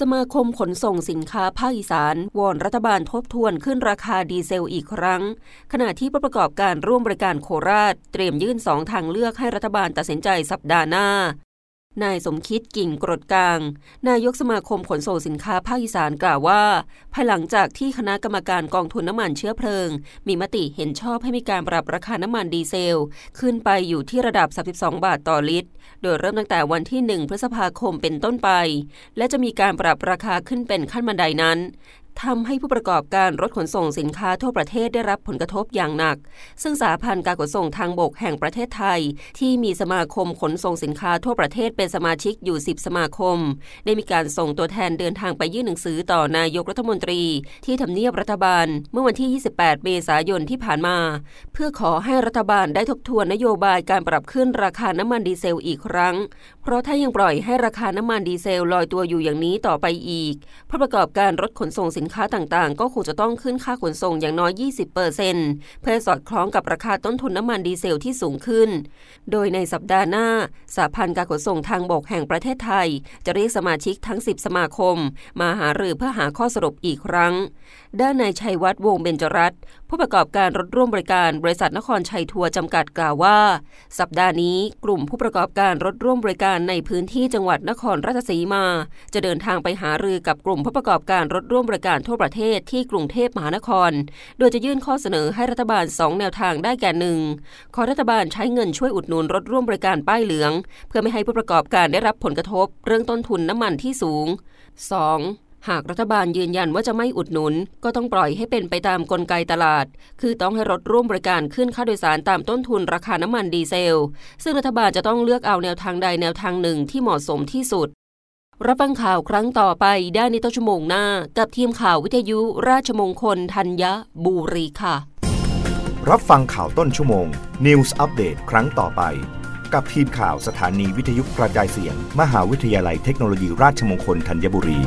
สมาคมขนส่งสินค้าภาคอีสานวอนรัฐบาลทบทวนขึ้นราคาดีเซลอีกครั้ง ขณะที่ผู้ประกอบการร่วมบริการโคราช เตรียมยื่นสองทางเลือกให้รัฐบาลตัดสินใจสัปดาห์หน้า นายสมคิดกิ่งกรดกลาง นายกสมาคมขนส่งสินค้าภาคอีสานกล่าวว่า ภายหลังจากที่คณะกรรมการกองทุนน้ำมันเชื้อเพลิง มีมติเห็นชอบให้มีการปรับราคาน้ำมันดีเซล ขึ้นไปอยู่ที่ระดับ 32 บาทต่อลิตร โดยเริ่มตั้งแต่วันที่ 1 พฤษภาคมเป็นต้นไป และจะมีการปรับราคาขึ้นเป็นขั้นบันไดนั้น ทำให้ผู้ประกอบการรถขนส่งสินค้าทั่วประเทศได้รับผลกระทบอย่างหนัก ซึ่งสาพันธ์การขนส่งทางบกแห่งประเทศไทย ที่มีสมาคมขนส่งสินค้าทั่วประเทศเป็นสมาชิกอยู่ 10 สมาคม ได้มีการส่งตัวแทนเดินทางไปยื่นหนังสือต่อนายกรัฐมนตรี ที่ทำเนียบรัฐบาล เมื่อวันที่ 28 เมษายนที่ผ่านมา เพื่อขอให้รัฐบาลได้ทบทวนนโยบายการปรับขึ้นราคาน้ำมันดีเซลอีกครั้งเพราะถ้ายังปล่อยให้ราคาน้ำมันดีเซลลอยตัวอยู่อย่างนี้ต่อไปอีกผู้ประกอบการรถขนส่งสินค้าต่างๆ ก็คงจะต้องขึ้นค่าขนส่งอย่างน้อย 20%เเพื่อสอดคล้องกับราคาต้นทุนน้ำมันดีเซลที่สูงขึ้น โดยในสัปดาห์หน้าสาพันธ์การขนส่งทางบกแห่งประเทศไทย จะเรียกสมาชิกทั้ง 10 สมาคม มาหารือเพื่อหาข้อสรุปอีกครั้ง ด้านนายชัยวัฒน์วงเบญจรัตน์ผู้ประกอบการรถร่วมบริการบริษัทนครชัยทัวร์จำกัดกล่าวว่า สัปดาห์นี้กลุ่มผู้ประกอบการรถร่วมบริการในพื้นที่จังหวัดนครราชสีมา จะเดินทางไปหารือกับกลุ่มผู้ประกอบการรถร่วมบริการทั่วประเทศที่กรุงเทพมหานคร โดยจะยื่นข้อเสนอให้รัฐบาล 2 แนวทางได้แก่หนึ่งขอรัฐบาลใช้เงินช่วยอุดหนุนรถร่วมบริการป้ายเหลือง เพื่อไม่ให้ผู้ประกอบการได้รับผลกระทบ เรื่องต้นทุนน้ำมันที่สูง 2. หากรัฐบาลยืนยันว่าจะไม่อุดหนุน ก็ต้องปล่อยให้เป็นไปตามกลไกตลาด คือต้องให้รถร่วมบริการขึ้นค่าโดยสารตามต้นทุนราคาน้ำมันดีเซล ซึ่งรัฐบาลจะต้องเลือกเอาแนวทางใดแนวทางหนึ่งที่เหมาะสมที่สุด รับฟังข่าวครั้งต่อไปได้ในต้นชั่วโมงหน้า กับทีมข่าววิทยุราชมงคลธัญบุรีค่ะ รับฟังข่าวต้นชั่วโมง News อัปเดตครั้งต่อไป กับทีมข่าวสถานีวิทยุกระจายเสียง มหาวิทยาลัยเทคโนโลยีราชมงคลธัญบุรี